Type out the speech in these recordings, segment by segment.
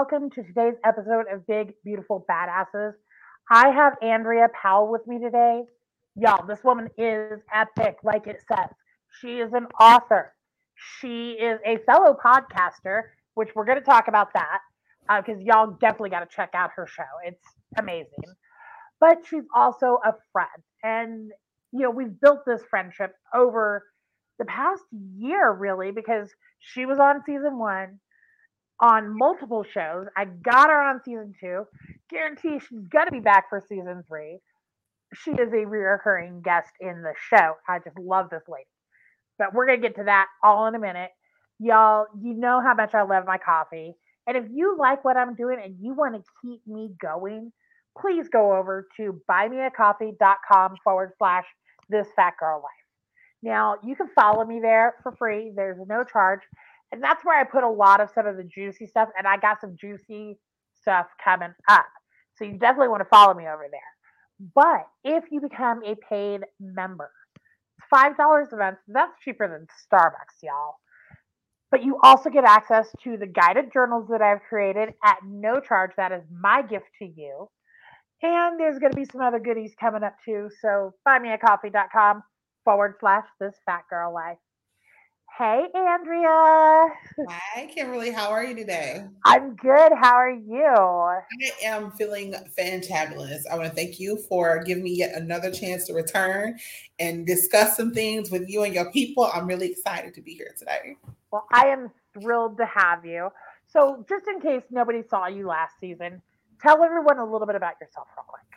welcome to today's episode of Big Beautiful Badasses. I have Andrea Powell with me today. Y'all, this woman is epic, like it says. She is an author. She is a fellow podcaster, which we're going to talk about that because uh, y'all definitely got to check out her show. It's amazing. But she's also a friend. And, you know, we've built this friendship over the past year, really, because she was on season one on multiple shows. I got her on season two. Guarantee she's going to be back for season three. She is a recurring guest in the show. I just love this lady. But we're going to get to that all in a minute. Y'all, you know how much I love my coffee. And if you like what I'm doing and you want to keep me going, please go over to buymeacoffee.com forward slash this fat girl life. Now, you can follow me there for free. There's no charge. And that's where I put a lot of some of the juicy stuff. And I got some juicy stuff coming up. So you definitely want to follow me over there. But if you become a paid member, it's $5 a month. That's cheaper than Starbucks, y'all. But you also get access to the guided journals that I've created at no charge. That is my gift to you. And there's going to be some other goodies coming up too. So buymeacoffee.com forward slash this fat girl life. Hey, Andrea. Hi, Kimberly. How are you today? I'm good. How are you? I am feeling fantabulous. I want to thank you for giving me yet another chance to return and discuss some things with you and your people. I'm really excited to be here today. Well, I am thrilled to have you. So, just in case nobody saw you last season, tell everyone a little bit about yourself, real quick.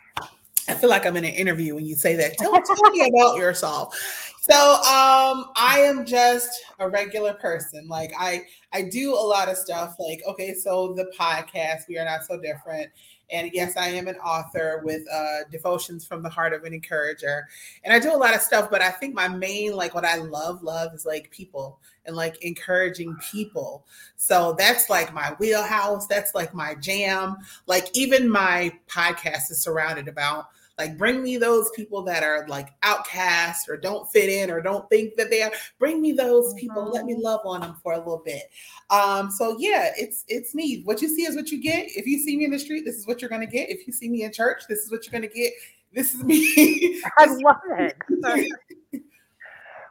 I feel like I'm in an interview when you say that. Tell, tell me about yourself. So um, I am just a regular person. Like I I do a lot of stuff. Like okay, so the podcast, we are not so different. And yes, I am an author with uh, devotions from the heart of an encourager. And I do a lot of stuff, but I think my main, like what I love, love is like people and like encouraging people. So that's like my wheelhouse. That's like my jam. Like even my podcast is surrounded about like bring me those people that are like outcast or don't fit in or don't think that they are. Bring me those people. Let me mm-hmm. love on them for a little bit. Um, so yeah, it's it's me. What you see is what you get. If you see me in the street, this is what you're gonna get. If you see me in church, this is what you're gonna get. This is me. I love it.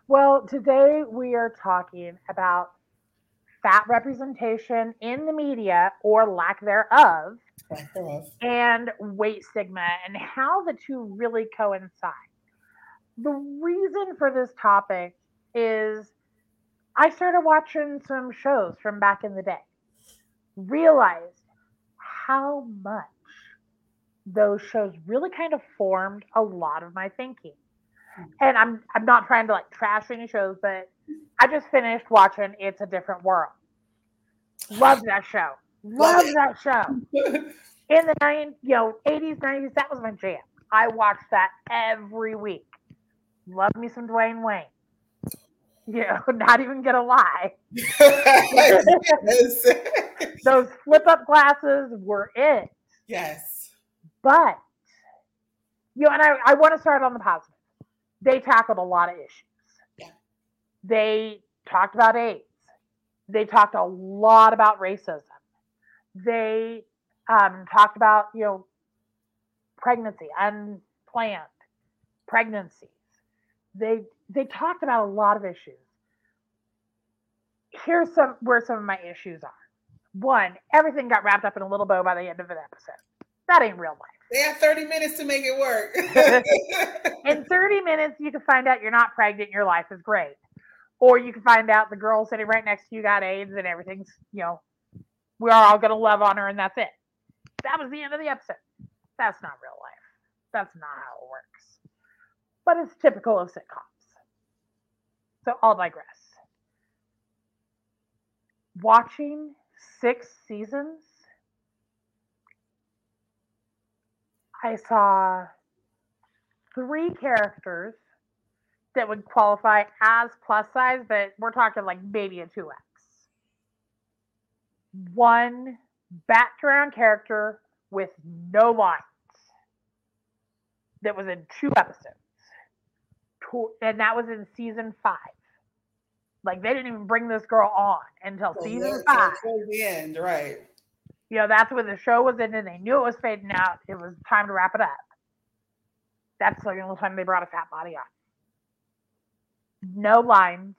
well, today we are talking about fat representation in the media or lack thereof and weight stigma and how the two really coincide. The reason for this topic is I started watching some shows from back in the day, realized how much those shows really kind of formed a lot of my thinking. Hmm. And I'm I'm not trying to like trash any shows, but I just finished watching It's a Different World. Love that show. Love that show. In the 90s, you know, 80s, 90s, that was my jam. I watched that every week. Love me some Dwayne Wayne. You know, not even gonna lie. Those flip up glasses were it. Yes. But you know, and I, I want to start on the positive. They tackled a lot of issues. Yeah. They talked about AIDS. They talked a lot about racism. They um, talked about, you know, pregnancy, unplanned pregnancies. They they talked about a lot of issues. Here's some where some of my issues are. One, everything got wrapped up in a little bow by the end of an episode. That ain't real life. They have 30 minutes to make it work. in 30 minutes, you can find out you're not pregnant, your life is great. Or you can find out the girl sitting right next to you got AIDS and everything's, you know, we're all going to love on her and that's it. That was the end of the episode. That's not real life. That's not how it works. But it's typical of sitcoms. So I'll digress. Watching six seasons, I saw three characters that would qualify as plus size, but we're talking like maybe a 2X. One background character with no lines that was in two episodes. And that was in season five. Like they didn't even bring this girl on until oh, season five. the end, right? You know, that's when the show was ending. They knew it was fading out. It was time to wrap it up. That's the only time they brought a fat body on. No lines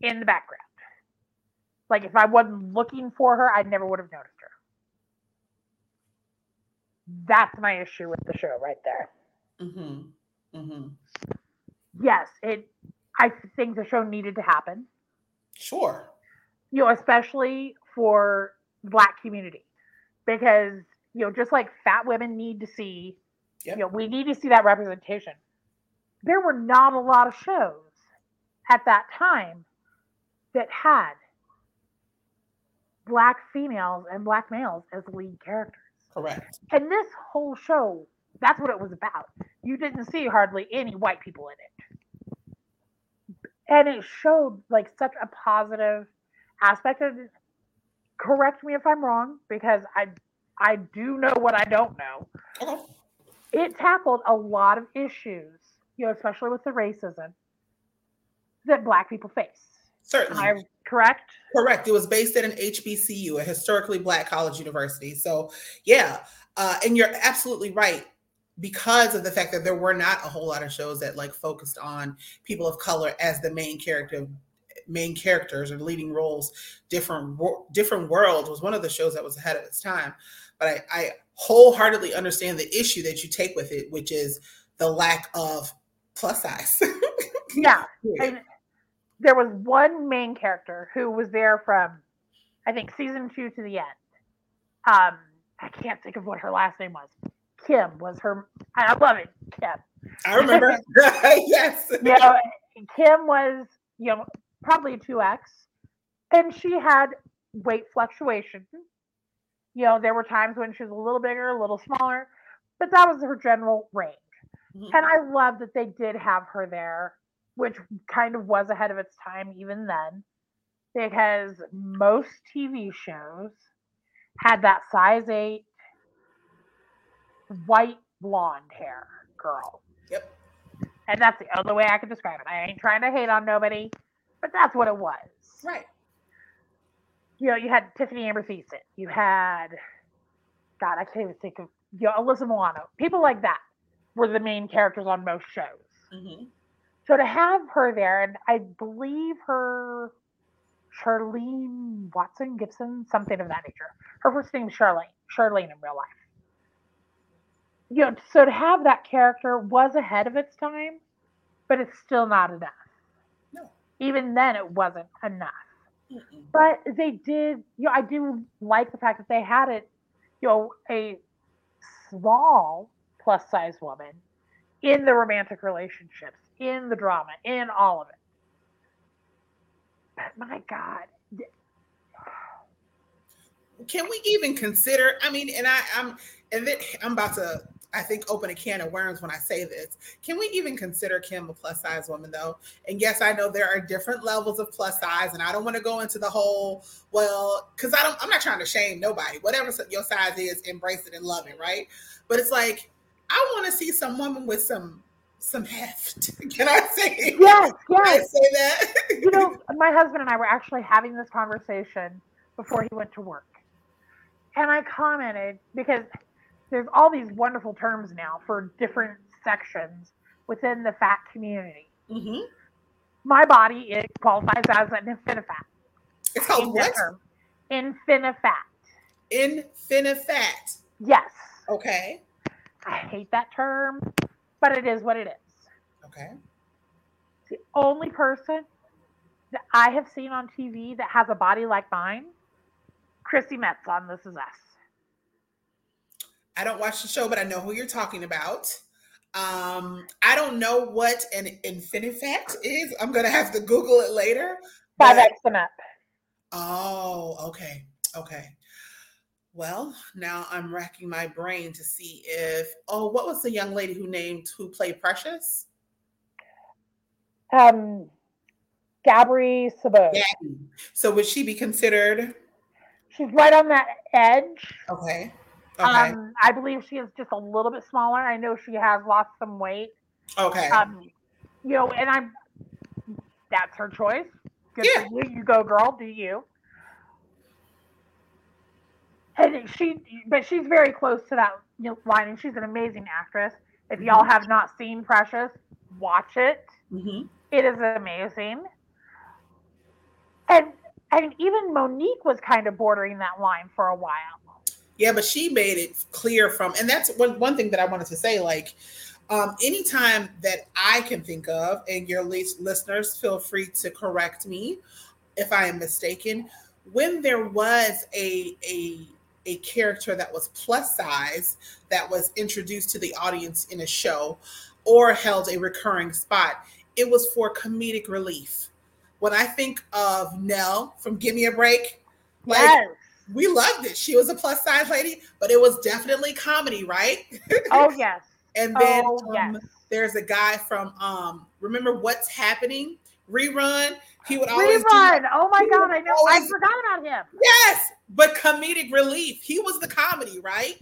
in the background. Like if I wasn't looking for her, I never would have noticed her. That's my issue with the show right there. Mm-hmm. Mm-hmm. Yes, it. I think the show needed to happen. Sure. You know, especially for the black community, because you know, just like fat women need to see, Yep. you know, we need to see that representation. There were not a lot of shows at that time that had black females and black males as lead characters. Correct. And this whole show, that's what it was about. You didn't see hardly any white people in it. And it showed like such a positive aspect of it. Correct me if I'm wrong, because I I do know what I don't know. Okay. It tackled a lot of issues, you know, especially with the racism that black people face. Certainly. I correct? Correct. It was based at an HBCU, a historically black college university. So, yeah. Uh, and you're absolutely right because of the fact that there were not a whole lot of shows that like focused on people of color as the main character main characters or leading roles different different world was one of the shows that was ahead of its time but I, I wholeheartedly understand the issue that you take with it which is the lack of plus size Yeah. I, there was one main character who was there from, I think, season two to the end. Um, I can't think of what her last name was. Kim was her. I love it, Kim. i remember yes You know, Kim was, you know, probably a two X, and she had weight fluctuation. You know, there were times when she was a little bigger, a little smaller, but that was her general range. Mhm. And I love that they did have her there, which kind of was ahead of its time even then, because most TV shows had that size eight white blonde hair girl. Yep. And that's the only way I can describe it. I ain't trying to hate on nobody, but that's what it was. right You know, you had Tiffani Amber Thiessen. You had, God, I can't even think of, you know, Alyssa Milano. People like that were the main characters on most shows. hmm So to have her there, and I believe her Charlene Watson Gibson, something of that nature. Her first name is Charlene. Charlene in real life. You know, so to have that character was ahead of its time, but it's still not enough. No. Even then, it wasn't enough. Mm-mm. But they did, you know, I do like the fact that they had it, you know, a small plus size woman in the romantic relationships, in the drama, in all of it. But my God, can we even consider i mean and i i'm and then i'm about to i think open a can of worms when i say this. Can we even consider kim a plus size woman though? And yes i know there are different levels of plus size and i don't want to go into the whole well because i don't i'm not trying to shame nobody. Whatever your size is embrace it and love it right? But it's like i want to see some woman with some some heft can i say yes, yes. can i say that You know, my husband and I were actually having this conversation before he went to work. And I commented because there's all these wonderful terms now for different sections within the fat community. Mhm. My body it qualifies as an infinifat. it's called what term. Infinifat. infinifat Yes. okay I hate that term, but it is what it is. okay It's the only person that I have seen on TV that has a body like mine, Chrissy Metz on This Is Us. I don't watch the show, but I know who you're talking about. Um, I don't know what an infinifat is. I'm gonna have to Google it later. Five X and up. Oh, okay, okay. Well, now I'm racking my brain to see if oh, what was the young lady who named who played Precious? Um, Gabourey Sidibe. Gabby. So would she be considered She's right on that edge. okay? Okay. Um, I believe she is just a little bit smaller. I know she has lost some weight. okay. Um, you know, and I'm that's her choice. Good Yeah. for you. You go, girl. Do you? And she, but she's very close to that line, and she's an amazing actress. If y'all Mhm. have not seen Precious, watch it. Mhm. It is amazing. And and even Mo'Nique was kind of bordering that line for a while. Yeah, but she made it clear from, and that's one one thing that I wanted to say. Like, um, anytime that I can think of, and your lis- listeners feel free to correct me if I am mistaken. When there was a a a character that was plus size that was introduced to the audience in a show or held a recurring spot, it was for comedic relief. When I think of Nell from Give Me a Break, like yes. we loved it. She was a plus size lady, but it was definitely comedy, right? Oh yes. And then Oh um, yes. there's a guy from um remember what's happening rerun. He would always do Rerun. Oh my god, I know. I forgot about him. yes, but comedic relief. He was the comedy, right?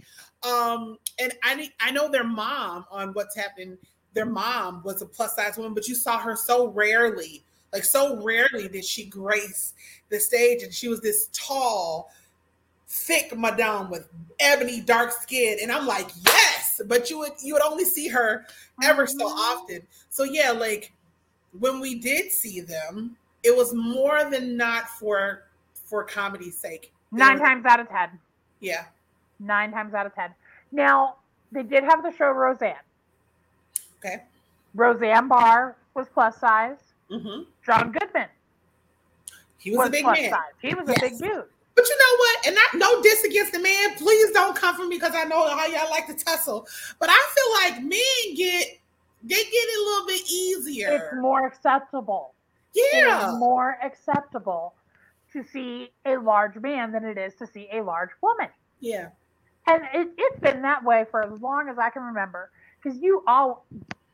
Um, and I I know their mom on what's happening. Their mom was a plus size woman, but you saw her so rarely. Like so rarely did she grace the stage, and she was this tall, thick madame with ebony dark skin, and I'm like, yes, but you would you would only see her ever so Mhm. often. So yeah, like when we did see them, it was more than not for for comedy's sake. Nine was- times out of ten. Yeah. Nine times out of ten. Now they did have the show Roseanne. Okay. Roseanne Barr was plus size. hmm John Goodman He was, was a big man. size. He was a big Yes. dude. But you know what? And not no diss against the man. Please don't come for me because I know how y'all like to tussle. But I feel like men get they get it a little bit easier. It's more acceptable. Yeah. is more acceptable to see a large man than it is to see a large woman. Yeah. And it, it's been that way for as long as I can remember. Because you all,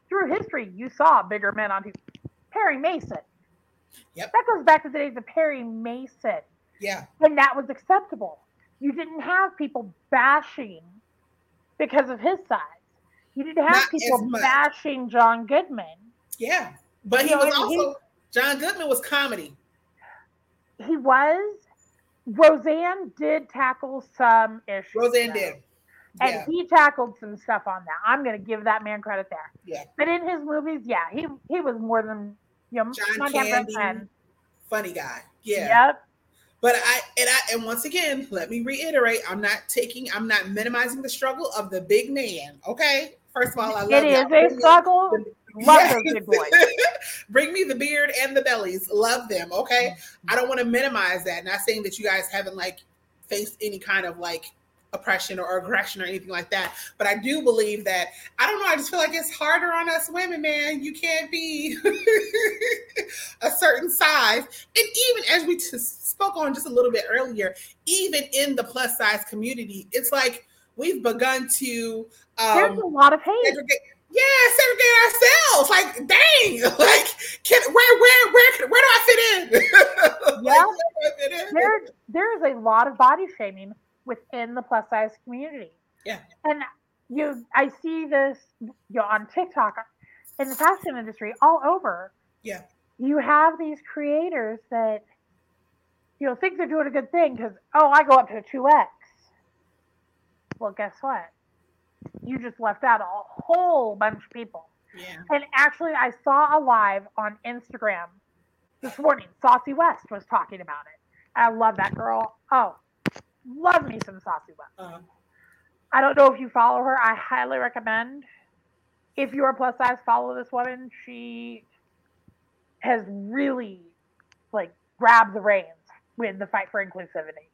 through history, you saw bigger men on TV. Perry Mason. Yep. That goes back to the days of Perry Mason. Yeah. And that was acceptable. You didn't have people bashing because of his size. You didn't have Not people bashing John Goodman. Yeah. But he You know, was and he- also John Goodman was comedy. He was. Roseanne did tackle some issues. Roseanne though. did. And Yeah. he tackled some stuff on that. I'm going to give that man credit there. Yeah. But in his movies, yeah, he he was more than you know. John Candy. Funny guy. Yeah. Yep. But I and I and once again, let me reiterate, I'm not taking, I'm not minimizing the struggle of the big man. Okay. First of all, I love It is a struggle. Love Yes. big boys. Bring me the beard and the bellies. Love them. Okay. I don't want to minimize that. Not saying that you guys haven't like faced any kind of like oppression or aggression or anything like that. But I do believe that I don't know. I just feel like it's harder on us women, man. You can't be a certain size. And even as we spoke on just a little bit earlier, even in the plus size community, it's like we've begun to There's a um, lot of hate. segregate. Yeah, segregate ourselves. Like, dang, like, can where, where, where, where do I fit in? Yeah. where do I fit in? There, there is a lot of body shaming within the plus size community. Yeah. And you, I see this you know, on TikTok, in the fashion industry, all over. Yeah. You have these creators that, you know, think they're doing a good thing because, oh, I go up to a 2X. Well, guess what? You just left out a whole bunch of people. Yeah. And actually, I saw a live on Instagram this morning. Saucye West was talking about it. I love that girl. Oh, love me some Saucye West. Uh, I don't know if you follow her. I highly recommend. If you're a plus size, follow this woman. She has really like grabbed the reins with the fight for inclusivity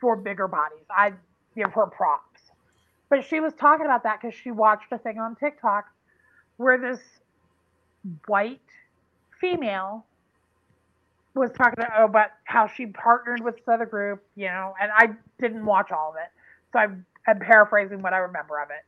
for bigger bodies. I give her props. But she was talking about that because she watched a thing on TikTok where this white female was talking about how she partnered with this other group, you know, and I didn't watch all of it. So I'm, I'm paraphrasing what I remember of it.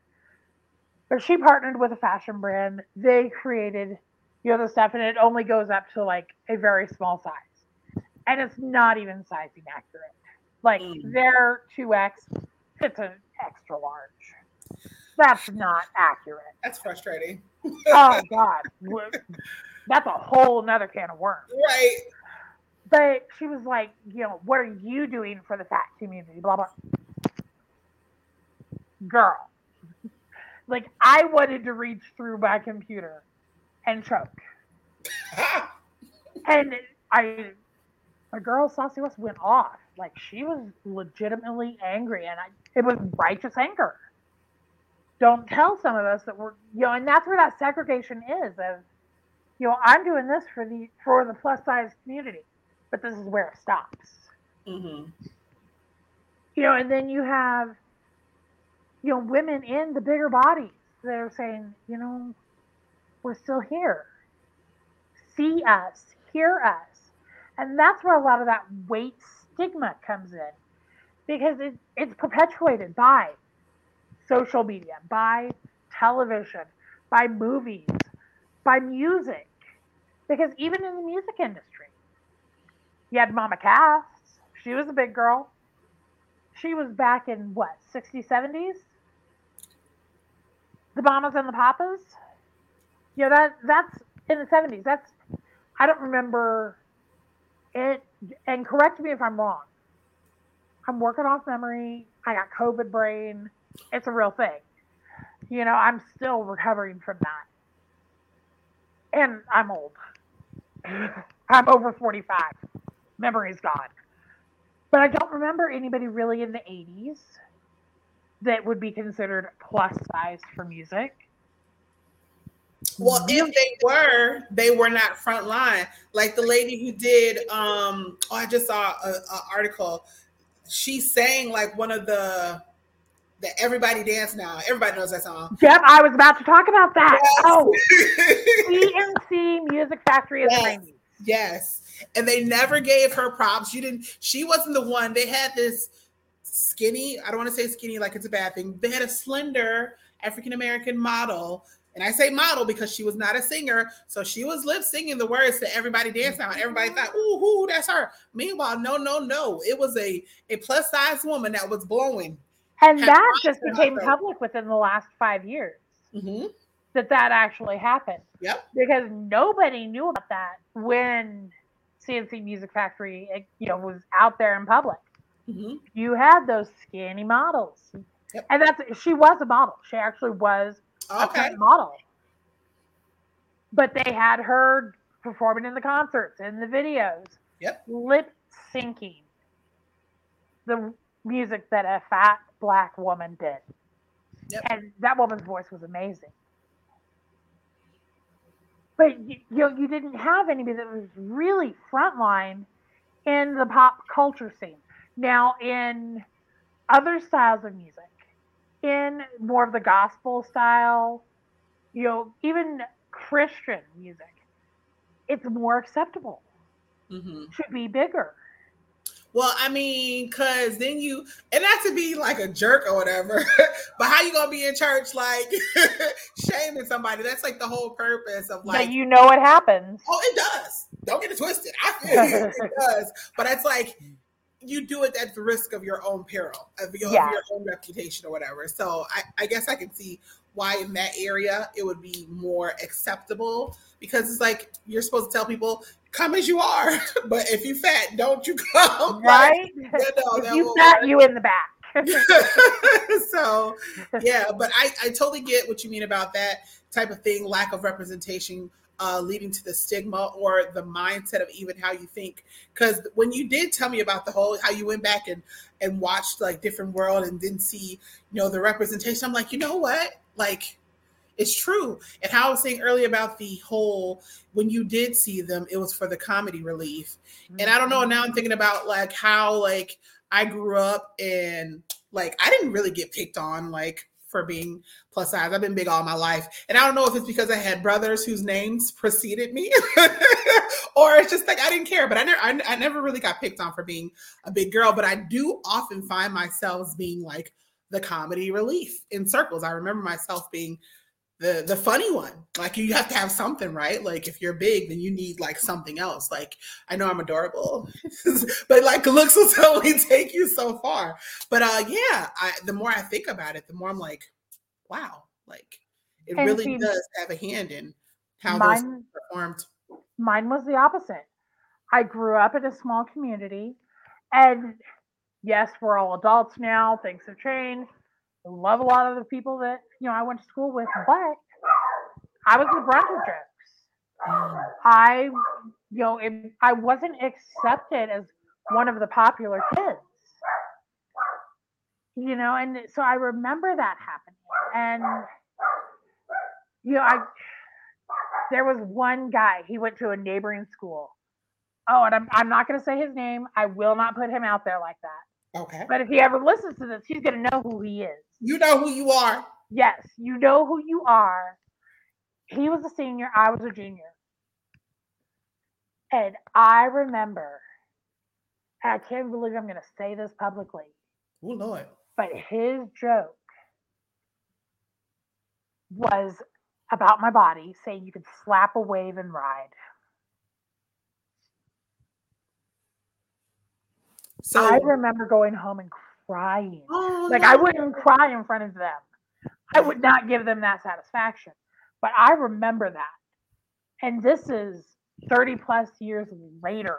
But she partnered with a fashion brand. They created, you know, the stuff, and it only goes up to like a very small size. And it's not even sizing accurate. Like Mm. their 2X, it's an extra large. That's not accurate. that's frustrating. Oh, God. That's a whole nother can of worms. Right. But she was like, you know, what are you doing for the fat community? Blah blah. girl. like I wanted to reach through my computer and choke. and I, a girl, Saucye West, went off. Like she was legitimately angry, and I, it was righteous anger. Don't tell some of us that we're, you know, and that's where that segregation is. Of, you know, I'm doing this for the for the plus size community, but this is where it stops. Mm-hmm. You know, and then you have, you know, women in the bigger bodies that are saying, you know, we're still here. See us, hear us. And that's where a lot of that weight stigma comes in because it, it's perpetuated by social media, by television, by movies, by music. Because even in the music industry, you had Mama Cass. She was a big girl. She was back in what, 60s, 70s? The Mamas and the Papas? You know, that that's in the 70s. That's, I don't remember it. And correct me if I'm wrong. I'm working off memory. I got COVID brain. It's a real thing. You know, I'm still recovering from that. And I'm old. I'm over 45. Memory's gone. But I don't remember anybody really in the 80s that would be considered plus size for music. Well, if they were, they were not front line. Like the lady who did, um, oh, I just saw an article. She sang like one of the the Everybody Dance Now. Everybody knows that song. Yep, I was about to talk about that. Yes. Oh, C+C Music Factory is yes. Yes. And they never gave her props. She didn't, she wasn't the one. They had this skinny, I don't want to say skinny like it's a bad thing. They had a slender African American model and I say model because she was not a singer. So she was lip singing the words to everybody dance. And everybody thought, ooh, ooh, that's her. Meanwhile, no, no, no. It was a, a plus size woman that was blowing. And that just became public within the last five years. Mm-hmm. That that actually happened. Yep. Because nobody knew about that when C+C Music Factory, eh, you know, was out there in public. Mm-hmm. You had those skinny models, yep. and that's she was a model. She actually was okay. model. But they had her performing in the concerts, in the videos, yep. lip syncing the music that a fat black woman did. Yep. And that woman's voice was amazing. But you, you you didn't have anybody that was really frontline in the pop culture scene. Now, in other styles of music, in more of the gospel style, you know, even Christian music, it's more acceptable. Mm-hmm. Should be bigger. Well, I mean, cause then you and not to be like a jerk or whatever, but how you gonna be in church like shaming somebody? That's like the whole purpose of like you know what happens. Oh, it does. Don't get it twisted. I feel it, it does, but it's like you do it at the risk of your own peril, of your, yeah. of your own reputation or whatever. So I, I guess I can see why in that area it would be more acceptable because it's like you're supposed to tell people come as you are, but if you fat, don't you come. Right? Like, you know, if you fat, work. you in the back. so yeah, but I, I totally get what you mean about that type of thing, lack of representation uh, leading to the stigma or the mindset of even how you think. Because when you did tell me about the whole how you went back and and watched like different world and didn't see you know the representation, I'm like, you know what, like it's true. And how I was saying earlier about the whole when you did see them, it was for the comedy relief. Mm-hmm. And I don't know. Now I'm thinking about like how like I grew up and like I didn't really get picked on like for being plus size. I've been big all my life. And I don't know if it's because I had brothers whose names preceded me or it's just like I didn't care, but I never I, I, never really got picked on for being a big girl, but I do often find myself being like the comedy relief in circles. I remember myself being the the funny one. Like you have to have something, right? Like if you're big, then you need like something else. Like I know I'm adorable, but like looks will only take you so far. But uh yeah, I the more I think about it, the more I'm like, wow, like it and really see, does have a hand in how mine, those performed. Mine was the opposite. I grew up in a small community and yes, we're all adults now, things have changed. Love a lot of the people that you know I went to school with, but I was the brunt of jokes. I, you know, it, I wasn't accepted as one of the popular kids. You know, and so I remember that happening. And you know, I there was one guy, he went to a neighboring school. Oh, and I'm I'm not gonna say his name. I will not put him out there like that. Okay. But if he ever listens to this, he's gonna know who he is. You know who you are. Yes, you know who you are. He was a senior, I was a junior. And I remember, and I can't believe I'm going to say this publicly, Oh Lord. but his joke was about my body, saying you could slap a wave and ride. So I remember going home and crying. Oh, Like no. I wouldn't cry in front of them. I would not give them that satisfaction. But I remember that. And this is 30 plus years later.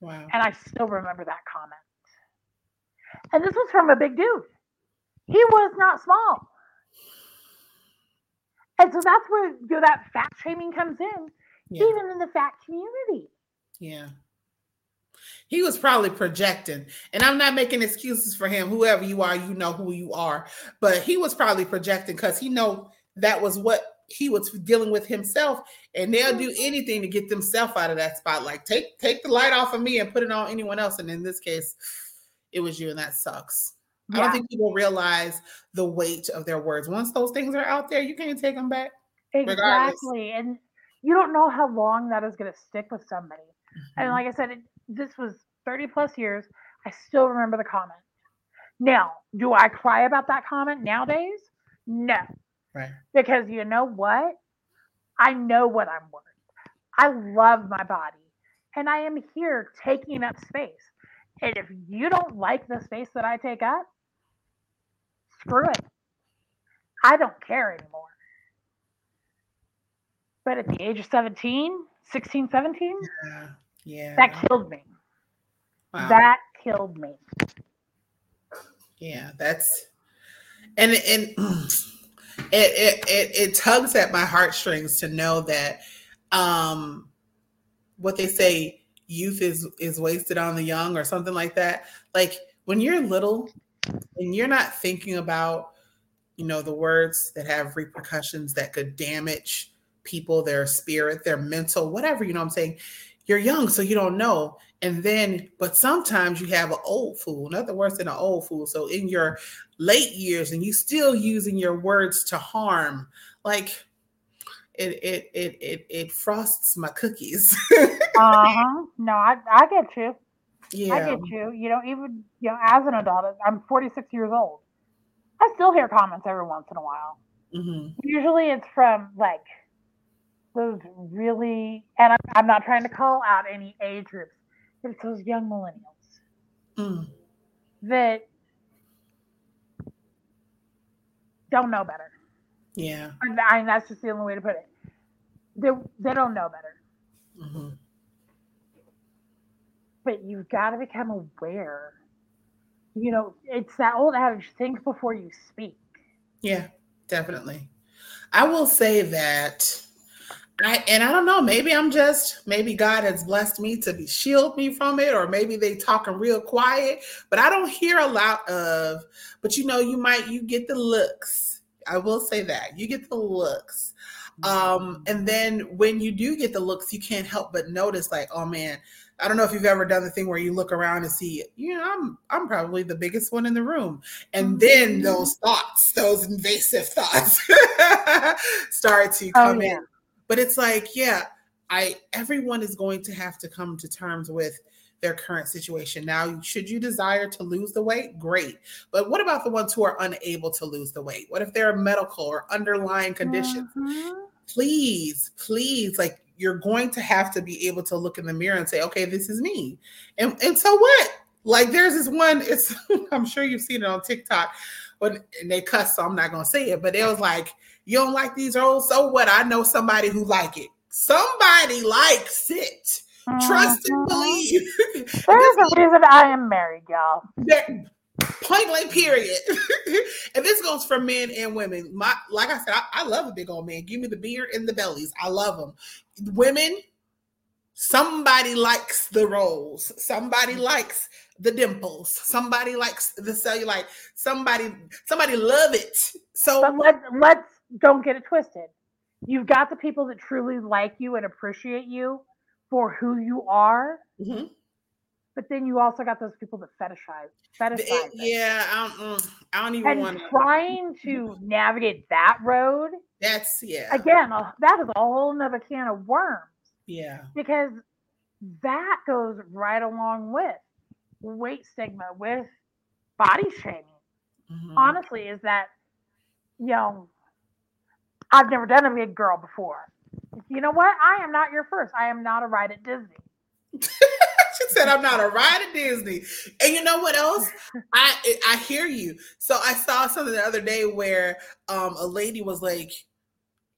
Wow. And I still remember that comment. And this was from a big dude. He was not small. And so that's where you know, that fat shaming comes in, Yeah. even in the fat community. Yeah. He was probably projecting. And I'm not making excuses for him. Whoever you are, you know who you are. But he was probably projecting because he know that was what he was dealing with himself. And they'll do anything to get themselves out of that spot. Like take take the light off of me and put it on anyone else. And in this case, it was you, and that sucks. I don't think people realize the weight of their words. Once those things are out there, you can't take them back. regardless. Exactly. And you don't know how long that is going to stick with somebody. And Mhm. like I said, it, this was 30 plus years. I still remember the comment. Now, do I cry about that comment nowadays? No, Right. because you know what? I know what I'm worth. I love my body, and I am here taking up space. And if you don't like the space that I take up, screw it. I don't care anymore. But at the age of 17, 16, 17, Yeah. Yeah. that killed me. Wow. That killed me. Yeah, that's and and it, it it it tugs at my heartstrings to know that um what they say youth is is wasted on the young or something like that. Like when you're little and you're not thinking about you know the words that have repercussions that could damage people, their spirit, their mental, whatever, you know what I'm saying? You're young, so you don't know. And then, but sometimes you have an old fool, nothing worse than an old fool. So in your late years, and you still using your words to harm, like it it it it, it frosts my cookies. Uh huh. No, I, I get you. Yeah. I get you. You know, even you know, as an adult, I'm 46 years old. I still hear comments every once in a while. Mhm. Usually, it's from like those really, and I'm, I'm not trying to call out any age groups, but it's those young millennials Mm. that don't know better. Yeah. And I mean, that's just the only way to put it. They they don't know better. Mhm. but you've got to become aware. You know, it's that old adage think before you speak. Yeah, definitely. I will say that I and I don't know, maybe I'm just maybe God has blessed me to be shield me from it, or maybe they talking real quiet, but I don't hear a lot of, but you know, you might you get the looks. I will say that. You get the looks. Um, and then when you do get the looks, you can't help but notice, like, oh man, I don't know if you've ever done the thing where you look around and see, you know, I'm I'm probably the biggest one in the room. And then those thoughts, those invasive thoughts start to Oh, come yeah. in. But it's like, yeah, I everyone is going to have to come to terms with their current situation. Now, should you desire to lose the weight? Great. But what about the ones who are unable to lose the weight? What if there are medical or underlying conditions? Mhm. please, please, like you're going to have to be able to look in the mirror and say, okay, this is me. And and so what? Like there's this one, it's I'm sure you've seen it on TikTok, but and they cuss, so I'm not gonna say it, but it was like, you don't like these rolls, so what? I know somebody who like it. Somebody likes it. Trust and Mhm. believe. There's a reason I am married, y'all. Point blank, period. and this goes for men and women. My, like I said, I, I love a big old man. Give me the beard and the bellies. I love them. Women, somebody likes the rolls. Somebody likes the dimples. Somebody likes the cellulite. Somebody, somebody love it. So but let's let's don't get it twisted. You've got the people that truly like you and appreciate you for who you are. mm-hmm. But then you also got those people that fetishize, fetishize. It- yeah, I don't, mm, I don't even want to. trying to navigate that road That's yeah, again, that is a whole nother can of worms yeah. because that goes right along with weight stigma, with body shaming. mhm. Honestly, is that you know, I've never done a big girl before. You know what? I am not your first. I am not a ride at Disney. she said, "I'm not a ride at Disney." And you know what else? I I hear you. So I saw something the other day where um a lady was like,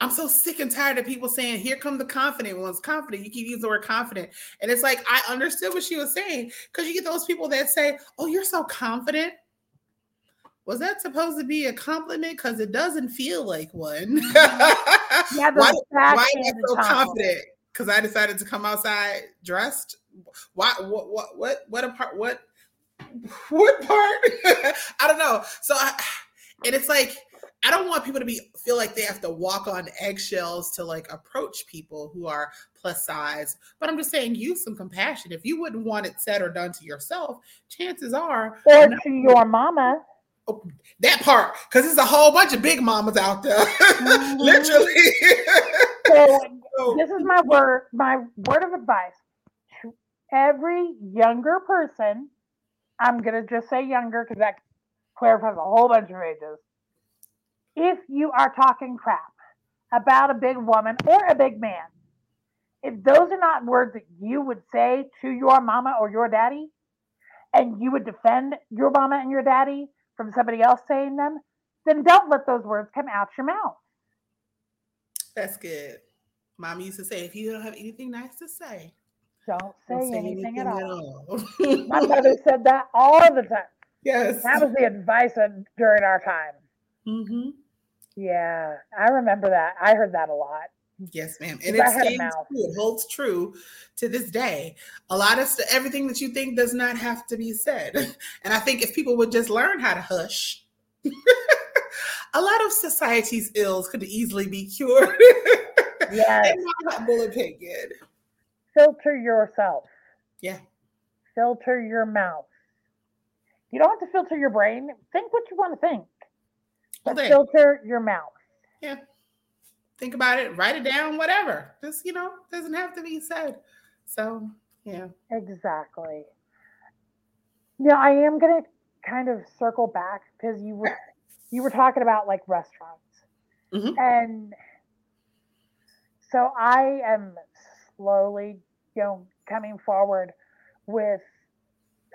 "I'm so sick and tired of people saying, here come the confident ones. Confident. You keep using the word confident, and it's like I understood what she was saying because you get those people that say, "Oh, you're so confident." Was that supposed to be a compliment? Because it doesn't feel like one. Yeah, why, why am I so confident? Because I decided to come outside dressed. Why? What? What? What? What a part? What? What part? I don't know. So, I, and it's like I don't want people to be feel like they have to walk on eggshells to like approach people who are plus size. But I'm just saying, use some compassion. If you wouldn't want it said or done to yourself, chances are Or to your mama. that part because there's a whole bunch of big mamas out there, Mhm. literally. So So- this is my word, my word of advice to every younger person. I'm gonna just say younger because that clarifies a whole bunch of ages. If you are talking crap about a big woman or a big man, if those are not words that you would say to your mama or your daddy, and you would defend your mama and your daddy from somebody else saying them, then don't let those words come out your mouth. That's good. Mom used to say, if you don't have anything nice to say, Don't say, don't say anything, at all. all. My mother said that all the time. yes. That was the advice of, during our time. hmm Yeah, I remember that. I heard that a lot. Yes, ma'am. And it I had a stands mouth. true. It holds true to this day. A lot of st- everything that you think does not have to be said. And I think if people would just learn how to hush, a lot of society's ills could easily be cured. Yes. In my humble opinion. Filter yourself. Yeah. Filter your mouth. You don't have to filter your brain. Think what you want to think. But Okay. filter your mouth. Yeah. Think about it, write it down, whatever. Just, you know, doesn't have to be said. So, yeah. Exactly. Now I am gonna kind of circle back because you were you were talking about like restaurants. Mhm. And so I am slowly, you know, coming forward with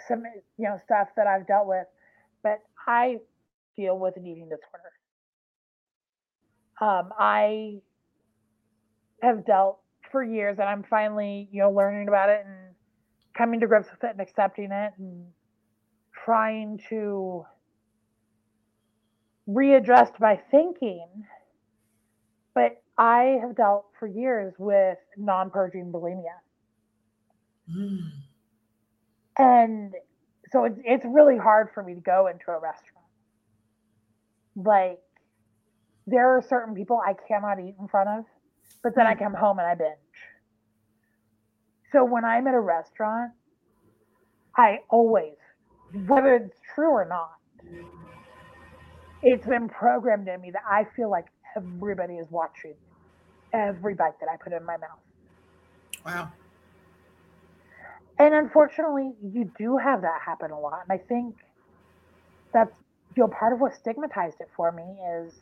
some you know stuff that I've dealt with, but I deal with an eating disorder. Um, I have dealt for years, and I'm finally, you know, learning about it and coming to grips with it and accepting it and trying to readjust my thinking. But I have dealt for years with non purging bulimia. Mm. And so it's, it's really hard for me to go into a restaurant. Like, there are certain people I cannot eat in front of, but then I hmm. come home and I binge. So when I'm at a restaurant, I always, whether it's true or not, it's been programmed in me that I feel like everybody is watching every bite that I put in my mouth. Wow. And unfortunately, you do have that happen a lot. And I think that's you know part of what stigmatized it for me is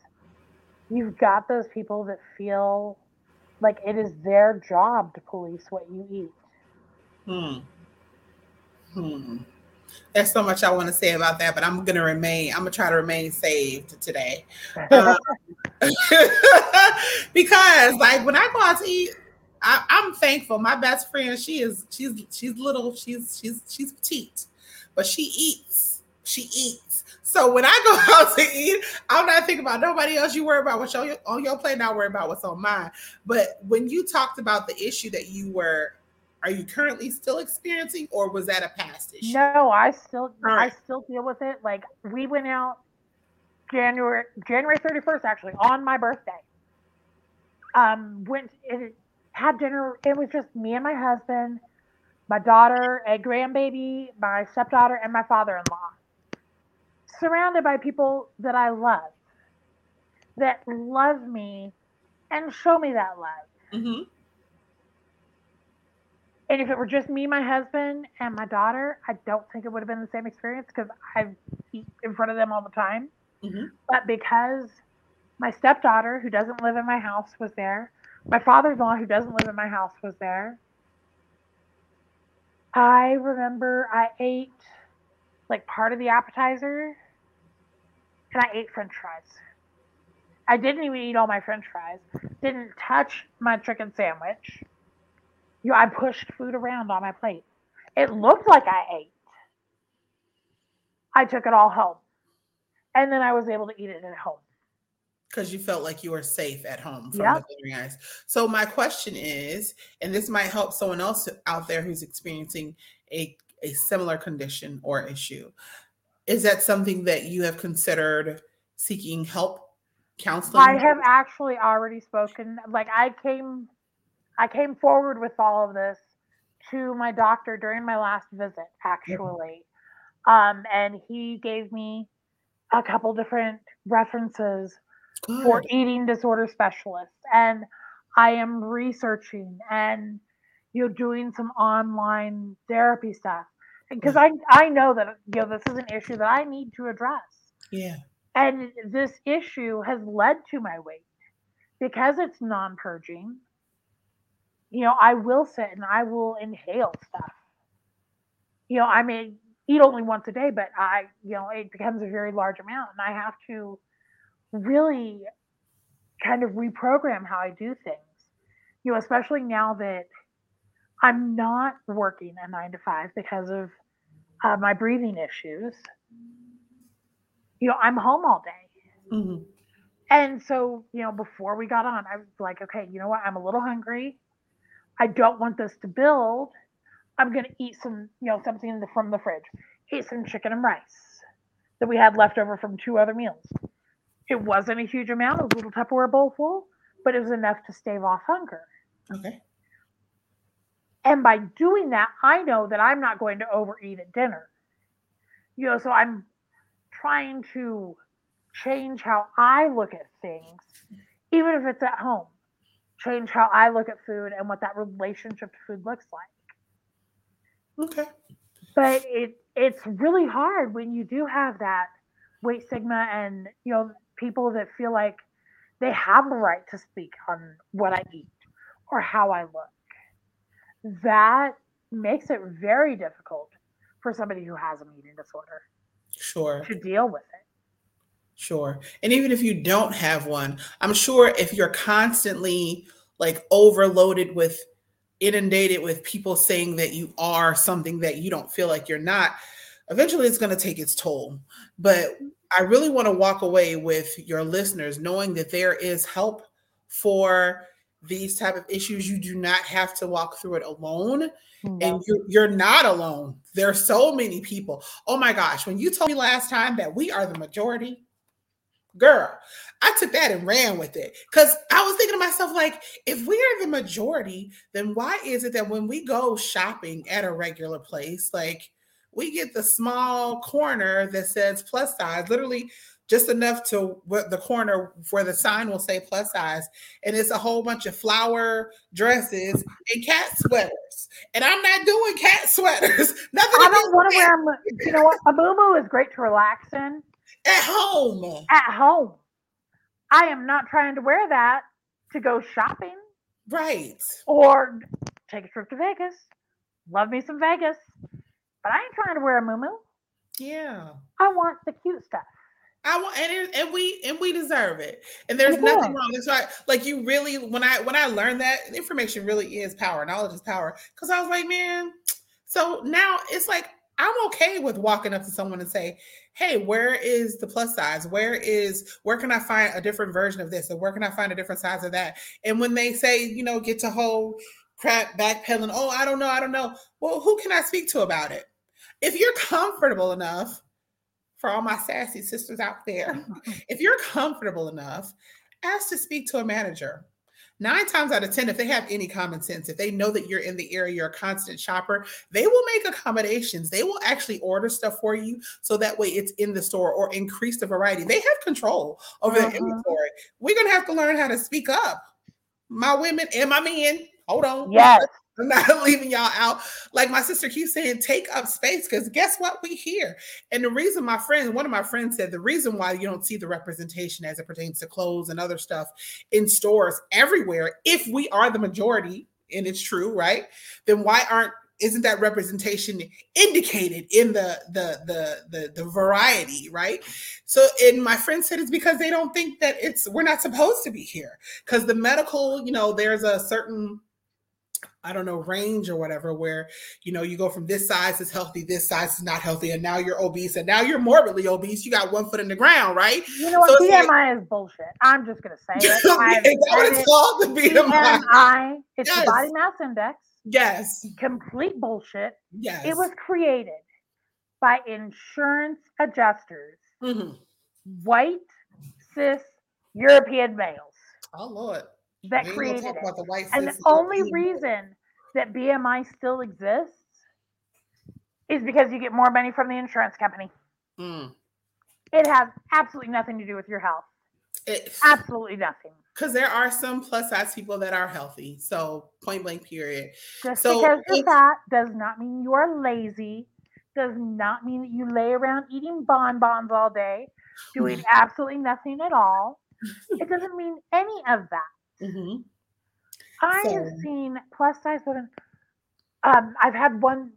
you've got those people that feel like it is their job to police what you eat. Hmm. Hmm. There's so much I want to say about that, but I'm gonna remain. I'm gonna try to remain saved today, Uh, because like when I go out to eat, I, I'm thankful. My best friend, she is she's she's little, she's she's she's petite, but she eats she eats. So when I go out to eat, I'm not thinking about nobody else. You worry about what's on your, on your plate, not worry about what's on mine. But when you talked about the issue that you were, are you currently still experiencing, or was that a past issue? No, I still right. I still deal with it. Like we went out January January 31st, actually on my birthday. Um, went it had dinner. It was just me and my husband, my daughter, a grandbaby, my stepdaughter, and my father-in-law surrounded by people that I love, that love me and show me that love. Mm-hmm. And if it were just me, my husband, and my daughter, I don't think it would have been the same experience because I eat in front of them all the time. Mm-hmm. But because my stepdaughter, who doesn't live in my house, was there, my father in law, who doesn't live in my house, was there. I remember I ate like part of the appetizer and I ate french fries. I didn't even eat all my french fries, didn't touch my chicken sandwich. You know, I pushed food around on my plate. It looked like I ate. I took it all home. And then I was able to eat it at home. Because you felt like you were safe at home from yep. the glaring eyes. So my question is, and this might help someone else out there who's experiencing a, a similar condition or issue is that something that you have considered seeking help counseling? I have actually already spoken like i came i came forward with all of this to my doctor during my last visit actually. Um, and he gave me a couple different references Good. for eating disorder specialists. And i am researching and you know doing some online therapy stuff because I I know that you know this is an issue that I need to address. Yeah. And this issue has led to my weight because it's non-purging. You know, I will sit and I will inhale stuff. You know, I may eat only once a day, but I, you know, it becomes a very large amount, and I have to really kind of reprogram how I do things. You know, especially now that I'm not working a nine to five because of uh, my breathing issues. You know, I'm home all day. Mm-hmm. And so, you know, before we got on, I was like, okay, you know what? I'm a little hungry. I don't want this to build. I'm going to eat some, you know, something the, from the fridge. Eat some chicken and rice that we had left over from two other meals. It wasn't a huge amount, it was a little Tupperware bowl full, but it was enough to stave off hunger. Okay. And by doing that, I know that I'm not going to overeat at dinner. You know, so I'm trying to change how I look at things, even if it's at home. Change how I look at food and what that relationship to food looks like. Okay. But it it's really hard when you do have that weight stigma and you know people that feel like they have the right to speak on what I eat or how I look that makes it very difficult for somebody who has an eating disorder. Sure. To deal with it. Sure. And even if you don't have one, I'm sure if you're constantly like overloaded with inundated with people saying that you are something that you don't feel like you're not, eventually it's going to take its toll. But I really want to walk away with your listeners knowing that there is help for these type of issues you do not have to walk through it alone. No. and you're, you're not alone. There are so many people. Oh my gosh when you told me last time that we are the majority girl i took that and ran with it. Because i was thinking to myself like if we are the majority then why is it that when we go shopping at a regular place like we get the small corner that says plus size literally just enough to what the corner where the sign will say plus size, and it's a whole bunch of flower dresses and cat sweaters. And I'm not doing cat sweaters. Nothing. I don't want to wear. them. You know what? A boo is great to relax in. At home. At home. I am not trying to wear that to go shopping. Right. Or take a trip to Vegas. Love me some Vegas. But I ain't trying to wear a moo Yeah. I want the cute stuff. I want and, it, and we and we deserve it. And there's yeah. nothing wrong. That's why, like you really when I when I learned that information really is power. Knowledge is power. Because I was like, man, so now it's like I'm okay with walking up to someone and say, "Hey, where is the plus size? Where is where can I find a different version of this, or where can I find a different size of that?" And when they say, you know, get to whole crap backpedaling, oh, I don't know, I don't know. Well, who can I speak to about it? If you're comfortable enough, for all my sassy sisters out there, if you're comfortable enough, ask to speak to a manager nine times out of 10, if they have any common sense, if they know that you're in the area, you're a constant shopper, they will make accommodations. They will actually order stuff for you so that way it's in the store or increase the variety. They have control over uh-huh. the inventory. We're going to have to learn how to speak up. My women and my men, hold on. Yes. I'm not leaving y'all out. Like my sister keeps saying, take up space because guess what? We here. And the reason my friend, one of my friends said, the reason why you don't see the representation as it pertains to clothes and other stuff in stores everywhere, if we are the majority, and it's true, right? Then why aren't isn't that representation indicated in the the the the, the variety right so and my friend said it's because they don't think that it's we're not supposed to be here because the medical you know there's a certain I don't know, range or whatever, where you know you go from this size is healthy, this size is not healthy, and now you're obese, and now you're morbidly obese. You got one foot in the ground, right? You know what? So BMI like, is bullshit. I'm just gonna say it. is that what it's called? The BMI. BMI. It's yes. the body mass index. Yes. Complete bullshit. Yes. It was created by insurance adjusters, mm-hmm. white, cis, European males. Oh Lord that created it. The and the only reason that BMI still exists is because you get more money from the insurance company. Mm. It has absolutely nothing to do with your health. It's, absolutely nothing. Because there are some plus size people that are healthy. So point blank, period. Just so because you're fat does not mean you are lazy. Does not mean that you lay around eating bonbons all day, doing absolutely nothing at all. It doesn't mean any of that. Mm-hmm. I so. have seen plus size women. Um, I've had one.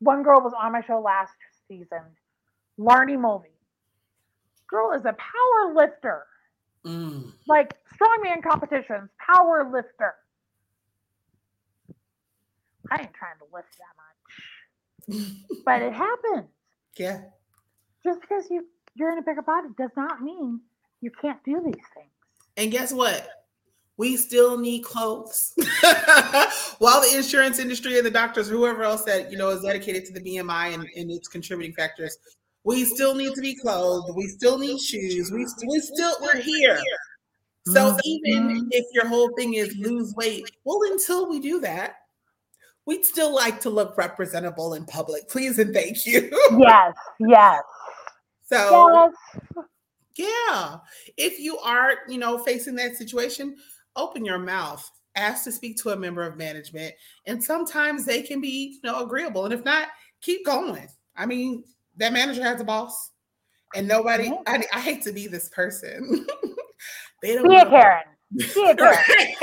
One girl was on my show last season, Larnie Mulvey. Girl is a power lifter, mm. like strongman competitions, power lifter. I ain't trying to lift that much, but it happens. Yeah. Just because you you're in a bigger body does not mean you can't do these things. And guess what? We still need clothes. While the insurance industry and the doctors, whoever else that you know is dedicated to the BMI and, and its contributing factors, we still need to be clothed. We still need shoes. We, we still we're here. So even mm-hmm. if your whole thing is lose weight, well, until we do that, we'd still like to look representable in public. Please and thank you. yes, yes. So yes. Yeah. If you are, you know, facing that situation, open your mouth, ask to speak to a member of management, and sometimes they can be, you know, agreeable. And if not, keep going. I mean, that manager has a boss, and nobody. I, I hate to be this person. they don't be a Karen. Be a Karen.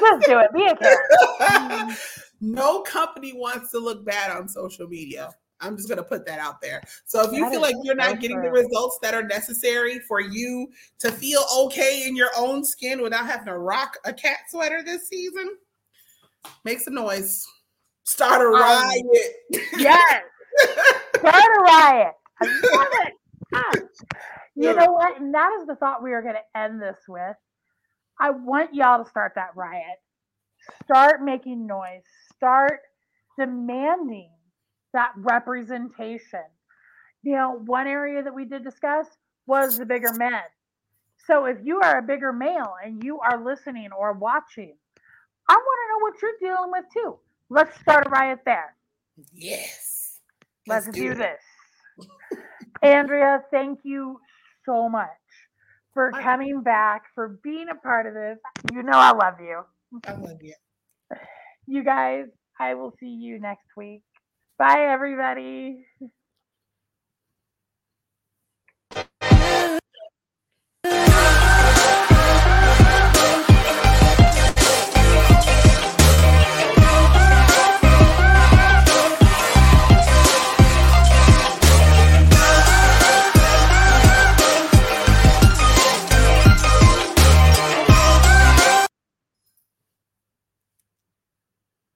Let's do it. Be a Karen. no company wants to look bad on social media. I'm just going to put that out there. So if you that feel like you're not getting the results that are necessary for you to feel okay in your own skin without having to rock a cat sweater this season, make some noise. Start a um, riot. Yes. Start a riot. I love it. Ah. You know what? And that is the thought we are going to end this with. I want y'all to start that riot. Start making noise. Start demanding that representation. You know, one area that we did discuss was the bigger men. So if you are a bigger male and you are listening or watching, I want to know what you're dealing with too. Let's start a riot there. Yes. Let's, Let's do, do this. Andrea, thank you so much for coming back, for being a part of this. You know I love you. I love you. You guys, I will see you next week. Bye, everybody.